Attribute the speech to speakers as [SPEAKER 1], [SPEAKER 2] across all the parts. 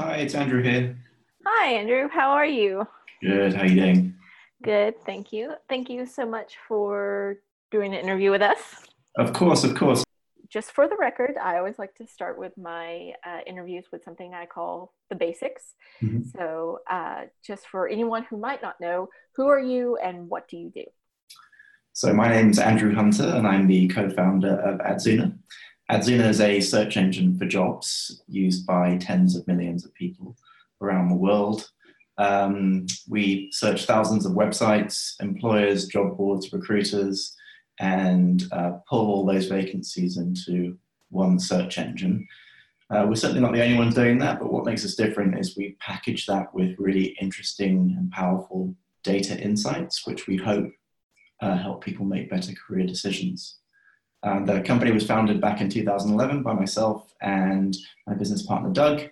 [SPEAKER 1] Hi, it's Andrew here.
[SPEAKER 2] Hi, Andrew. How are you?
[SPEAKER 1] Good. How you doing?
[SPEAKER 2] Good, thank you. Thank you so much for doing an interview with us.
[SPEAKER 1] Of course, of course.
[SPEAKER 2] Just for the record, I always like to start with my uh, interviews with something I call the basics.
[SPEAKER 1] Mhm.
[SPEAKER 2] So, uh, just for anyone who might not know, who are you and what do you do?
[SPEAKER 1] So my name's Andrew Hunter, and I'm the co-founder of Adzuna. Adzuna is a search engine for jobs used by tens of millions of people around the world. Um, we search thousands of websites, employers, job boards, recruiters, and uh, pull all those vacancies into one search engine. Uh, we're certainly not the only ones doing that, but what makes us different is we package that with really interesting and powerful data insights, which we hope uh, help people make better career decisions. Um, the company was founded back in 2011 by myself and my business partner Doug.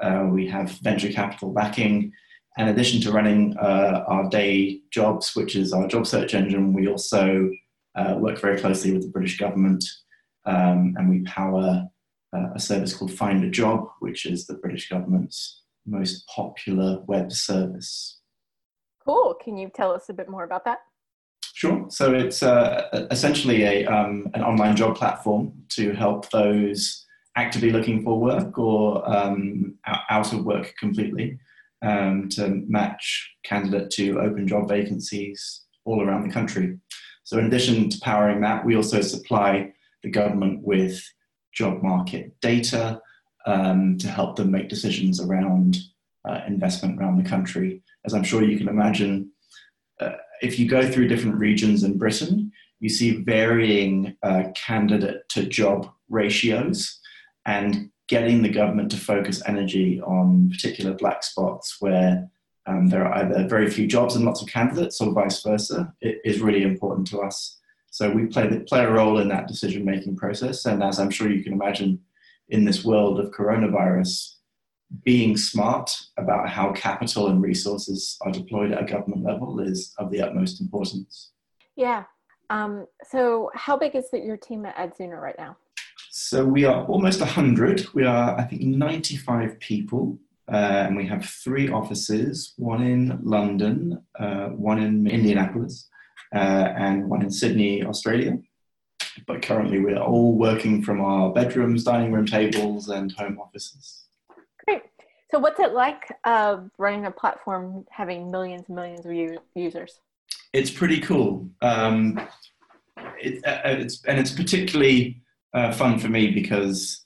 [SPEAKER 1] Uh, we have venture capital backing. In addition to running uh, our day jobs, which is our job search engine, we also uh, work very closely with the British government um, and we power uh, a service called Find a Job, which is the British government's most popular web service.
[SPEAKER 2] Cool. Can you tell us a bit more about that?
[SPEAKER 1] Sure. So it's uh, essentially a, um, an online job platform to help those actively looking for work or um, out of work completely um, to match candidate to open job vacancies all around the country. So in addition to powering that, we also supply the government with job market data um, to help them make decisions around uh, investment around the country. As I'm sure you can imagine, uh, if you go through different regions in Britain, you see varying uh, candidate to job ratios and getting the government to focus energy on particular black spots where um, there are either very few jobs and lots of candidates or vice versa it is really important to us. So we play, the, play a role in that decision making process. And as I'm sure you can imagine, in this world of coronavirus, being smart about how capital and resources are deployed at a government level is of the utmost importance.
[SPEAKER 2] Yeah. Um, so, how big is your team at Adzuna right now?
[SPEAKER 1] So we are almost 100. We are, I think, 95 people. Uh, and we have three offices one in London, uh, one in Indianapolis, uh, and one in Sydney, Australia. But currently, we're all working from our bedrooms, dining room tables, and home offices.
[SPEAKER 2] Great. So, what's it like uh, running a platform having millions and millions of u- users?
[SPEAKER 1] it's pretty cool. Um, it, uh, it's and it's particularly uh, fun for me because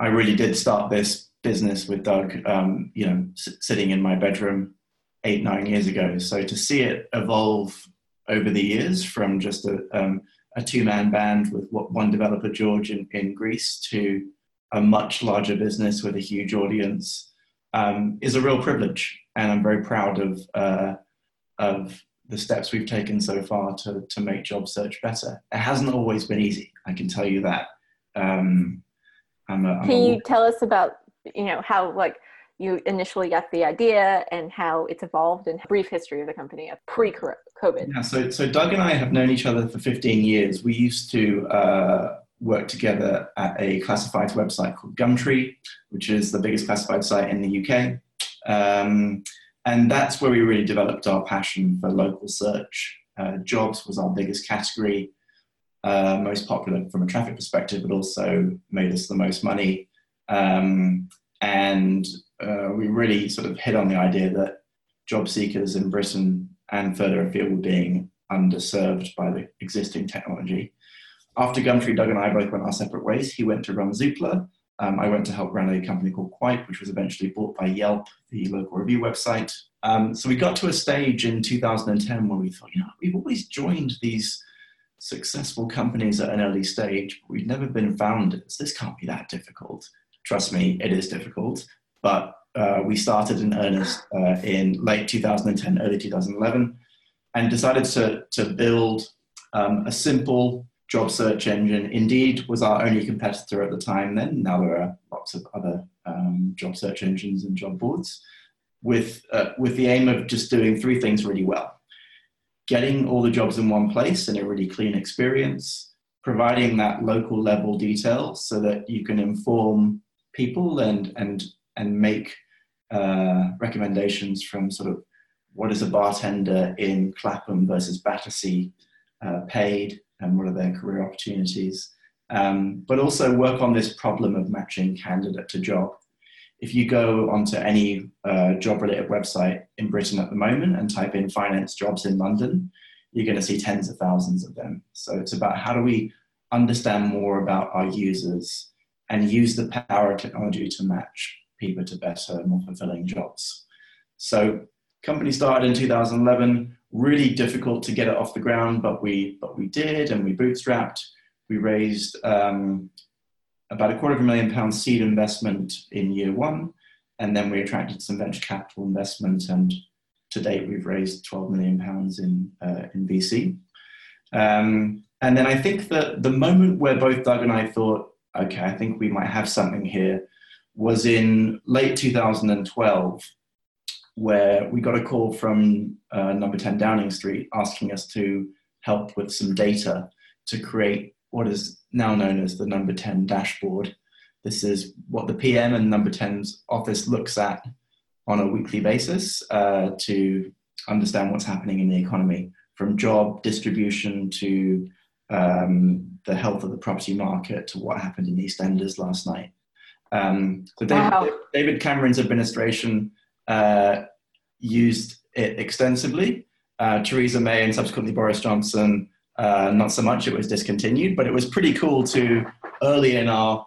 [SPEAKER 1] I really did start this business with Doug. Um, you know, s- sitting in my bedroom eight nine years ago. So to see it evolve over the years from just a, um, a two man band with one developer George in, in Greece to a much larger business with a huge audience um, is a real privilege, and I'm very proud of uh, of the steps we've taken so far to, to make job search better. It hasn't always been easy, I can tell you that. Um, I'm a, I'm
[SPEAKER 2] Can
[SPEAKER 1] a-
[SPEAKER 2] you tell us about, you know, how like you initially got the idea and how it's evolved and brief history of the company pre COVID?
[SPEAKER 1] yeah, so, so Doug and I have known each other for 15 years. We used to uh, work together at a classified website called Gumtree, which is the biggest classified site in the UK. Um, and that's where we really developed our passion for local search. Uh, jobs was our biggest category, uh, most popular from a traffic perspective, but also made us the most money. Um, and uh, we really sort of hit on the idea that job seekers in Britain and further afield were being underserved by the existing technology. After Gumtree, Doug and I both went our separate ways. He went to run Zoopla. Um, I went to help run a company called Qype, which was eventually bought by Yelp, the local review website. Um, so we got to a stage in 2010 where we thought, you know, we've always joined these successful companies at an early stage, but we've never been founders. This can't be that difficult. Trust me, it is difficult. But uh, we started in earnest uh, in late 2010, early 2011, and decided to, to build um, a simple job search engine. Indeed was our only competitor at the time then. Now there are lots of other um, job search engines and job boards with, uh, with the aim of just doing three things really well. Getting all the jobs in one place in a really clean experience, providing that local level detail so that you can inform people and, and, and make uh, recommendations from sort of what is a bartender in Clapham versus Battersea uh, paid and what are their career opportunities. Um, but also work on this problem of matching candidate to job. If you go onto any uh, job related website in Britain at the moment and type in finance jobs in London, you're going to see tens of thousands of them. So it's about how do we understand more about our users and use the power of technology to match people to better, more fulfilling jobs. So company started in 2011, really difficult to get it off the ground, but we, but we did and we bootstrapped. We raised um, about a quarter of a million pounds seed investment in year one, and then we attracted some venture capital investment and to date we've raised 12 million pounds in, uh, in VC. Um, and then I think that the moment where both Doug and I thought, okay, I think we might have something here, was in late 2012, where we got a call from uh, number 10 Downing Street asking us to help with some data to create what is now known as the number 10 dashboard. This is what the PM and number 10's office looks at on a weekly basis uh, to understand what's happening in the economy, from job distribution to um, the health of the property market to what happened in EastEnders last night. Um, so David, wow. David, Cameron's administration uh, used it extensively. Uh, Theresa May and subsequently Boris Johnson, uh, not so much. It was discontinued, but it was pretty cool to early in our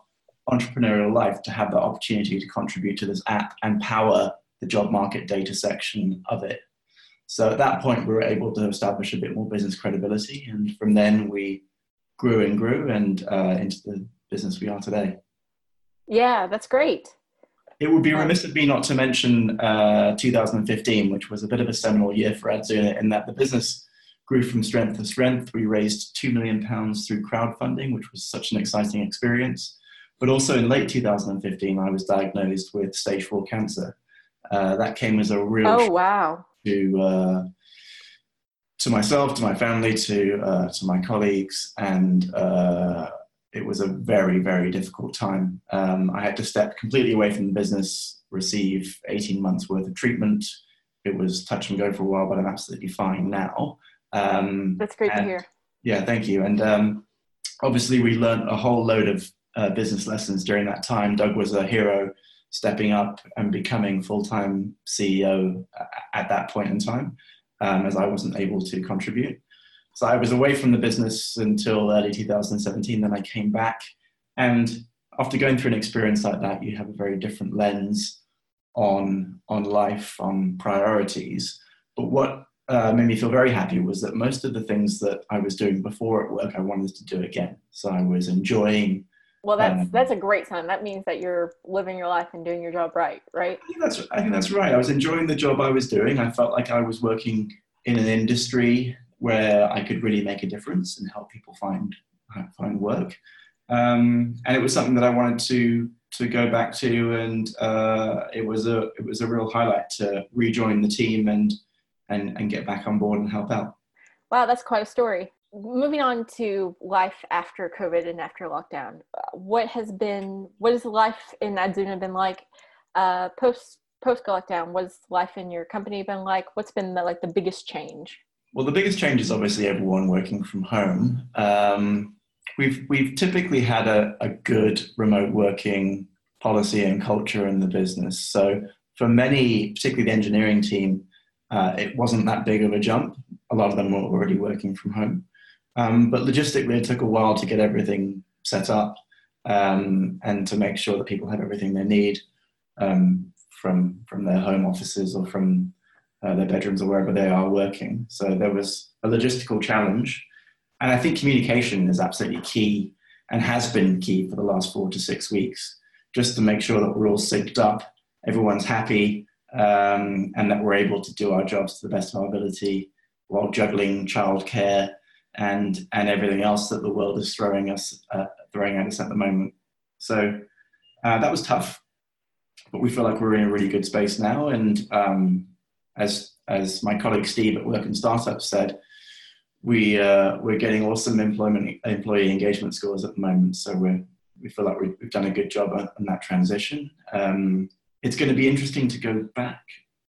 [SPEAKER 1] entrepreneurial life to have the opportunity to contribute to this app and power the job market data section of it. So at that point, we were able to establish a bit more business credibility, and from then we grew and grew and uh, into the business we are today.
[SPEAKER 2] Yeah, that's great.
[SPEAKER 1] It would be remiss of me not to mention uh, 2015, which was a bit of a seminal year for Adzuna in that the business grew from strength to strength. We raised two million pounds through crowdfunding, which was such an exciting experience. But also in late 2015, I was diagnosed with stage four cancer. Uh, that came as a real
[SPEAKER 2] oh wow
[SPEAKER 1] to uh, to myself, to my family, to uh, to my colleagues, and uh, it was a very very difficult time. Um, I had to step completely away from the business, receive 18 months worth of treatment. It was touch and go for a while, but I'm absolutely fine now.
[SPEAKER 2] Um, That's great and, to hear.
[SPEAKER 1] Yeah, thank you. And um, obviously, we learned a whole load of uh, business lessons during that time. Doug was a hero stepping up and becoming full-time CEO at that point in time, um, as I wasn't able to contribute. So I was away from the business until early 2017. Then I came back, and after going through an experience like that, you have a very different lens on on life, on priorities. But what uh, made me feel very happy was that most of the things that I was doing before at work, I wanted to do again. So I was enjoying
[SPEAKER 2] well, that's um, that's a great sign. That means that you're living your life and doing your job right, right?
[SPEAKER 1] I think that's I think that's right. I was enjoying the job I was doing. I felt like I was working in an industry where I could really make a difference and help people find find work. Um, and it was something that I wanted to to go back to, and uh, it was a it was a real highlight to rejoin the team and and and get back on board and help out.
[SPEAKER 2] Wow, that's quite a story moving on to life after COVID and after lockdown, what has been, what has life in Adzuna been like uh, post post lockdown? What's life in your company been like? What's been the, like the biggest change?
[SPEAKER 1] Well, the biggest change is obviously everyone working from home. Um, we've we've typically had a, a good remote working policy and culture in the business. So for many, particularly the engineering team, uh, it wasn't that big of a jump. A lot of them were already working from home. Um, but logistically, it took a while to get everything set up um, and to make sure that people have everything they need um, from from their home offices or from uh, their bedrooms or wherever they are working. So there was a logistical challenge, and I think communication is absolutely key and has been key for the last four to six weeks, just to make sure that we're all synced up, everyone's happy, um, and that we're able to do our jobs to the best of our ability while juggling childcare and and everything else that the world is throwing us uh, throwing at us at the moment. So uh, that was tough, but we feel like we're in a really good space now. And um, as as my colleague Steve at Work in Startups said, we uh, we're getting awesome employment employee engagement scores at the moment. So we we feel like we've, done a good job on, on that transition. Um, it's going to be interesting to go back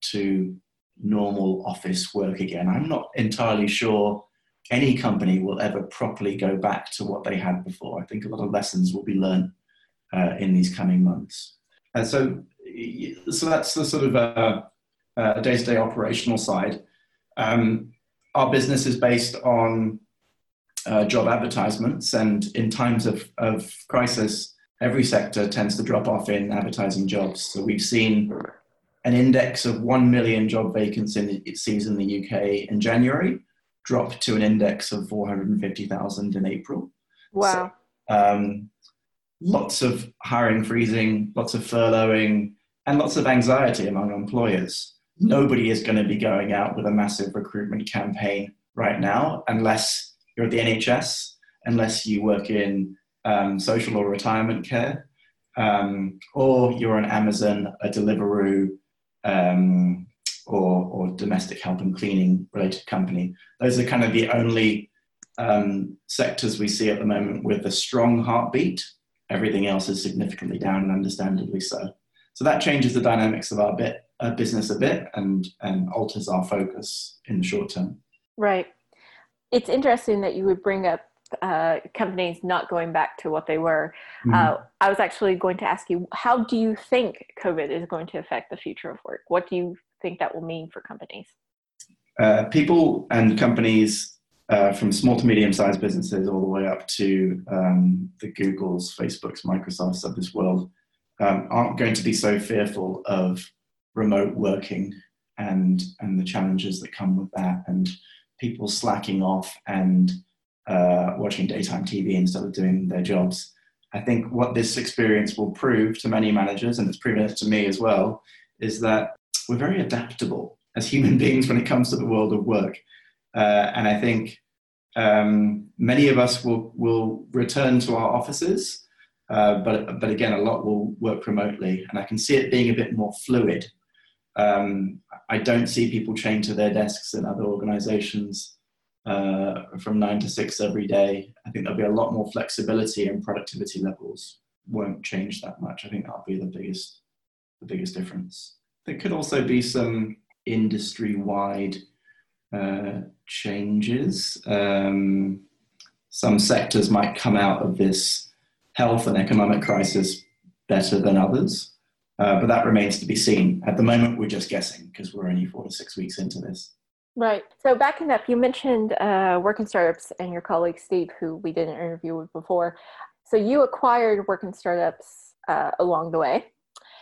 [SPEAKER 1] to normal office work again. I'm not entirely sure any company will ever properly go back to what they had before. I think a lot of lessons will be learned uh, in these coming months. And so, so that's the sort of uh, uh, day-to-day operational side. Um, our business is based on uh, job advertisements, and in times of, of crisis, every sector tends to drop off in advertising jobs. So we've seen an index of 1 million job vacancies in the UK in January drop to an index of 450,000 in April.
[SPEAKER 2] Wow.
[SPEAKER 1] So, um, lots of hiring freezing, lots of furloughing, and lots of anxiety among employers. Nobody is going to be going out with a massive recruitment campaign right now unless you're at the NHS, unless you work in um, social or retirement care, um, or you're on Amazon, a Deliveroo, um, or, or domestic help and cleaning related company. Those are kind of the only um, sectors we see at the moment with a strong heartbeat. Everything else is significantly down, and understandably so. So that changes the dynamics of our bit, uh, business a bit and, and alters our focus in the short term.
[SPEAKER 2] Right. It's interesting that you would bring up uh, companies not going back to what they were. Mm-hmm. Uh, I was actually going to ask you, how do you think COVID is going to affect the future of work? What do you think that will mean for companies?
[SPEAKER 1] Uh, people and companies uh, from small to medium sized businesses all the way up to um, the Googles, Facebooks, Microsofts of this world um, aren't going to be so fearful of remote working and, and the challenges that come with that and people slacking off and uh, watching daytime TV instead of doing their jobs. I think what this experience will prove to many managers, and it's proven it to me as well, is that we're very adaptable as human beings when it comes to the world of work. Uh, and I think um, many of us will, will return to our offices, uh, but, but again, a lot will work remotely. And I can see it being a bit more fluid. Um, I don't see people chained to their desks in other organizations uh, from nine to six every day. I think there'll be a lot more flexibility and productivity levels won't change that much. I think that'll be the biggest, the biggest difference. There could also be some industry-wide uh, changes. Um, some sectors might come out of this health and economic crisis better than others, uh, but that remains to be seen. At the moment, we're just guessing because we're only four to six weeks into this.
[SPEAKER 2] Right. So backing up, you mentioned uh, Work in Startups and your colleague Steve, who we did an interview with before. So you acquired Work in Startups uh, along the way.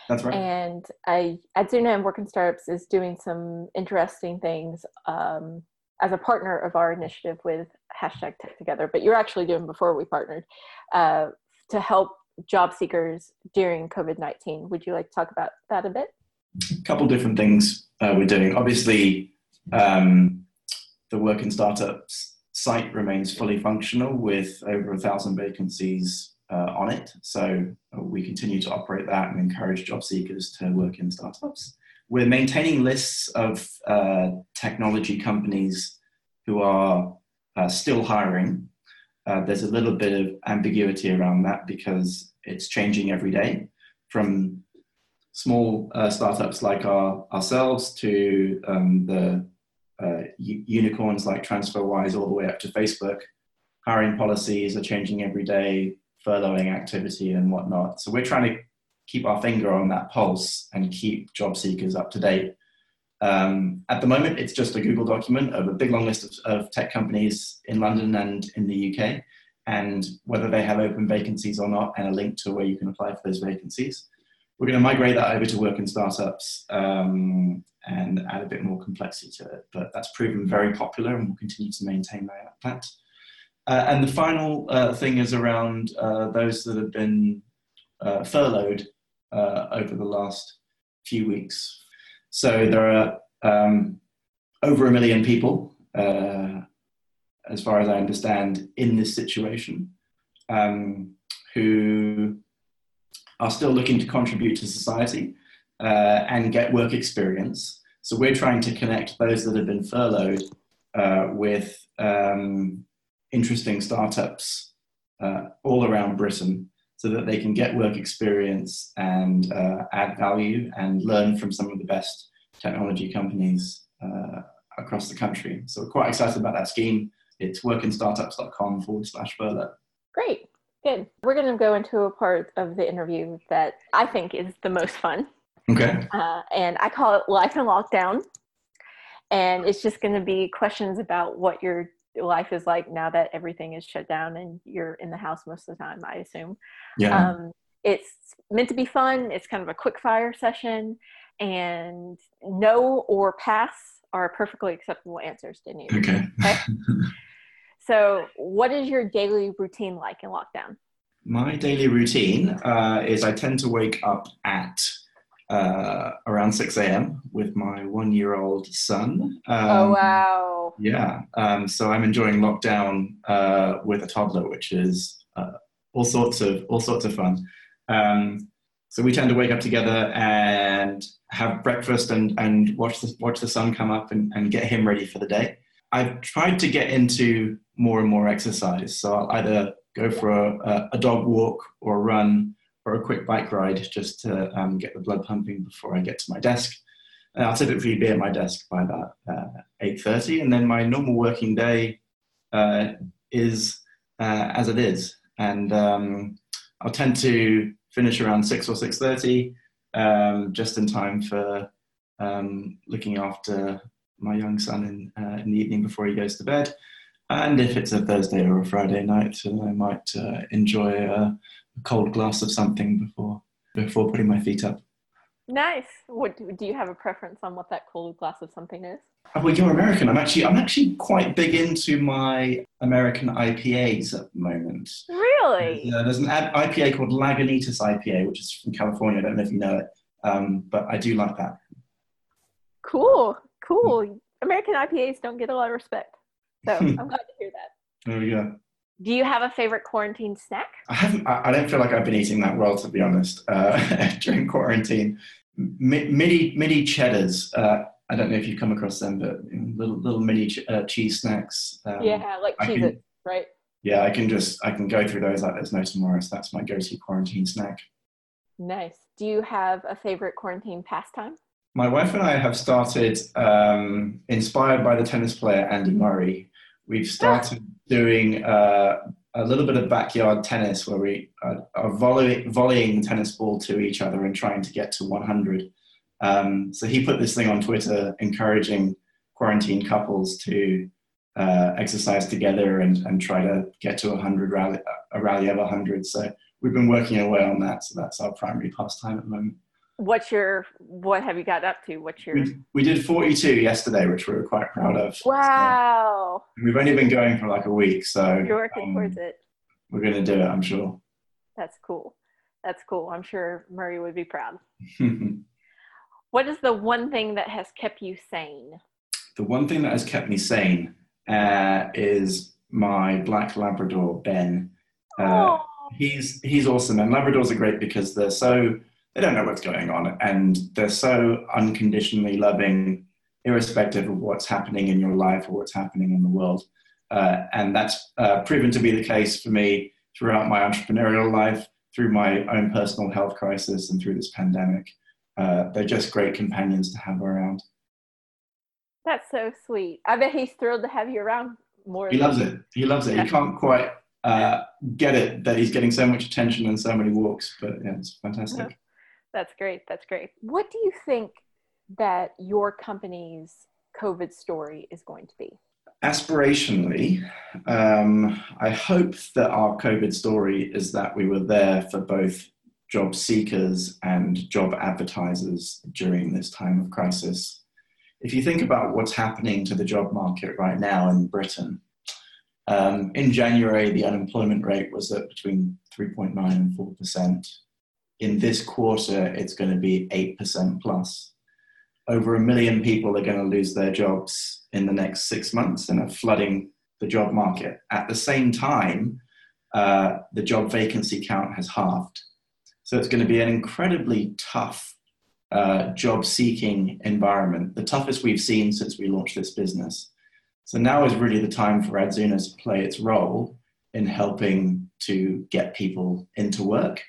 [SPEAKER 1] That's right.
[SPEAKER 2] And I, Adzuna and Work in Startups is doing some interesting things um, as a partner of our initiative with hashtag Tech Together. But you're actually doing before we partnered uh, to help job seekers during COVID 19. Would you like to talk about that a bit?
[SPEAKER 1] A couple different things uh, we're doing. Obviously, um, the Work in Startups site remains fully functional with over a thousand vacancies uh, on it. So uh, we continue to operate that and encourage job seekers to work in startups. We're maintaining lists of uh, technology companies who are uh, still hiring. Uh, there's a little bit of ambiguity around that because it's changing every day from small uh, startups like our, ourselves to um, the unicorns like TransferWise all the way up to Facebook. Hiring policies are changing every day furloughing activity and whatnot. So we're trying to keep our finger on that pulse and keep job seekers up to date. Um, at the moment, it's just a Google document of a big long list of, of, tech companies in London and in the UK, and whether they have open vacancies or not, and a link to where you can apply for those vacancies. We're going to migrate that over to work in startups um, and add a bit more complexity to it. But that's proven very popular, and we'll continue to maintain that. Uh, and the final uh, thing is around uh, those that have been uh, furloughed uh, over the last few weeks. So there are um, over a million people, uh, as far as I understand, in this situation um, who are still looking to contribute to society and get work experience. So we're trying to connect those that have been furloughed with um, interesting startups uh, all around Britain so that they can get work experience and uh, add value and learn from some of the best technology companies uh, across the country. So we're quite excited about that scheme. It's workinstartups.com forward slash furlough.
[SPEAKER 2] Great. Good. We're going to go into a part of the interview that I think is the most fun.
[SPEAKER 1] Okay.
[SPEAKER 2] Uh, and I call it Life in Lockdown. And it's just going to be questions about what your life is like now that everything is shut down and you're in the house most of the time, I assume.
[SPEAKER 1] Yeah.
[SPEAKER 2] Um, it's meant to be fun. It's kind of a quick fire session. And no or pass are perfectly acceptable answers to need.
[SPEAKER 1] Okay.
[SPEAKER 2] okay? so, what is your daily routine like in lockdown?
[SPEAKER 1] My daily routine uh, is I tend to wake up at uh, around 6 a.m. with my one year old son. Um,
[SPEAKER 2] oh, wow.
[SPEAKER 1] Yeah. Um, so I'm enjoying lockdown uh, with a toddler, which is uh, all sorts of all sorts of fun. Um, so we tend to wake up together and have breakfast and, and watch the watch the sun come up and, and get him ready for the day. I've tried to get into more and more exercise. So I'll either go for a, a dog walk or a run or a quick bike ride just to um, get the blood pumping before I get to my desk. And I'll typically be at my desk by about uh, 8.30 and then my normal working day uh, is uh, as it is. And um, I'll tend to finish around 6 or 6.30 um, just in time for um, looking after my young son in, uh, in the evening before he goes to bed. And if it's a Thursday or a Friday night, then I might uh, enjoy a, cold glass of something before before putting my feet up.
[SPEAKER 2] Nice. What do you have a preference on what that cold glass of something is?
[SPEAKER 1] Oh, well, you're American. I'm actually I'm actually quite big into my American IPAs at the moment.
[SPEAKER 2] Really?
[SPEAKER 1] Yeah, there's an IPA called Lagunitas IPA, which is from California. I don't know if you know it, um, but I do like that.
[SPEAKER 2] Cool, cool. American IPAs don't get a lot of respect. So I'm glad to hear that.
[SPEAKER 1] There we go.
[SPEAKER 2] Do you have a favorite quarantine snack?
[SPEAKER 1] I haven't. I don't feel like I've been eating that well, to be honest, uh, during quarantine. mini mini cheddars. Uh, I don't know if you've come across them, but little little mini ch- uh, cheese snacks.
[SPEAKER 2] Um, yeah, like Cheez-It, right?
[SPEAKER 1] Yeah, I can just I can go through those like there's no tomorrow. So that's my go-to quarantine snack.
[SPEAKER 2] Nice. Do you have a favorite quarantine pastime?
[SPEAKER 1] My wife and I have started, um, inspired by the tennis player Andy Murray, we've started doing uh, a little bit of backyard tennis where we are volley, volleying tennis ball to each other and trying to get to 100. Um, so he put this thing on Twitter encouraging quarantine couples to uh, exercise together and, and try to get to 100 rally, a rally of 100. So we've been working away on that. So that's our primary pastime at the moment
[SPEAKER 2] what's your what have you got up to? What's your
[SPEAKER 1] we, we did 42 yesterday which we were quite proud of.
[SPEAKER 2] Wow.
[SPEAKER 1] so we've only been going for like a week so
[SPEAKER 2] you're working um, towards it.
[SPEAKER 1] we're going to do it i'm sure.
[SPEAKER 2] That's cool. That's cool. I'm sure murray would be proud. What is the one thing that has kept you sane?
[SPEAKER 1] The one thing that has kept me sane uh, is my black labrador ben. Uh, oh. he's he's awesome and labradors are great because they're so they don't know what's going on and they're so unconditionally loving irrespective of what's happening in your life or what's happening in the world. Uh, and that's uh, proven to be the case for me throughout my entrepreneurial life through my own personal health crisis and through this pandemic. Uh, they're just great companions to have around.
[SPEAKER 2] That's so sweet. I bet he's thrilled to have you around more
[SPEAKER 1] he loves it. He loves it. Yeah. he can't quite uh, get it that he's getting so much attention and so many walks but yeah it's fantastic. Yeah.
[SPEAKER 2] That's great. That's great. What do you think that your company's COVID story is going to be?
[SPEAKER 1] Aspirationally, um, I hope that our COVID story is that we were there for both job seekers and job advertisers during this time of crisis. If you think about what's happening to the job market right now in Britain, um, in January, the unemployment rate was at between 3.9 and 4% in this quarter, it's going to be 8% plus. Over a million people are going to lose their jobs in the next six months and are flooding the job market. At the same time, uh, the job vacancy count has halved. So it's going to be an incredibly tough uh, job seeking environment, the toughest we've seen since we launched this business. So now is really the time for Adzuna to play its role in helping to get people into work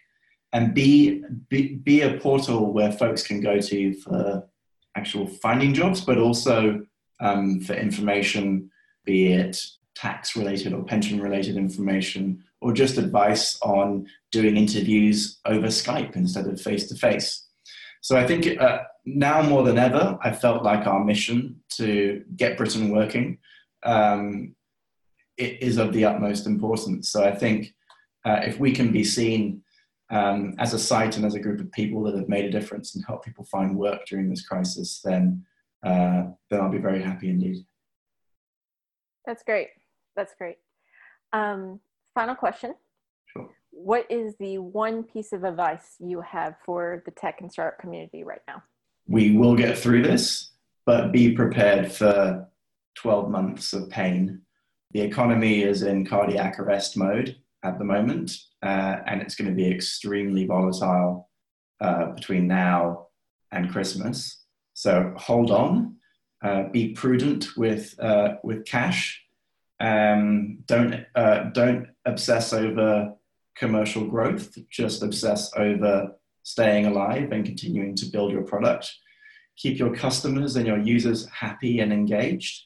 [SPEAKER 1] and be, be, be a portal where folks can go to for actual finding jobs, but also um, for information, be it tax related or pension related information, or just advice on doing interviews over Skype instead of face to face. So I think uh, now more than ever, I felt like our mission to get Britain working um, is of the utmost importance. So I think uh, if we can be seen um, as a site and as a group of people that have made a difference and help people find work during this crisis, then uh, then I'll be very happy indeed.
[SPEAKER 2] That's great. That's great. Um, final question.
[SPEAKER 1] Sure.
[SPEAKER 2] What is the one piece of advice you have for the tech and startup community right now?
[SPEAKER 1] We will get through this, but be prepared for 12 months of pain. The economy is in cardiac arrest mode at the moment, uh, and it's going to be extremely volatile uh, between now and Christmas. So hold on, uh, be prudent with uh, with cash. Um, don't uh, don't obsess over commercial growth. Just obsess over staying alive and continuing to build your product. Keep your customers and your users happy and engaged,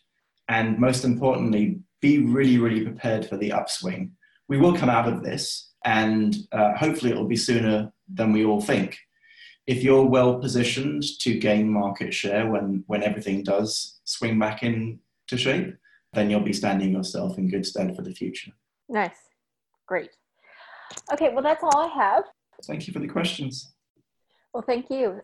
[SPEAKER 1] and most importantly, be really really prepared for the upswing. We will come out of this, and uh, hopefully it will be sooner than we all think if you're well positioned to gain market share when when everything does swing back into shape, then you'll be standing yourself in good stead for the future.
[SPEAKER 2] Nice. Great. Okay, well that's all I have.
[SPEAKER 1] Thank you for the questions.
[SPEAKER 2] Well, thank you.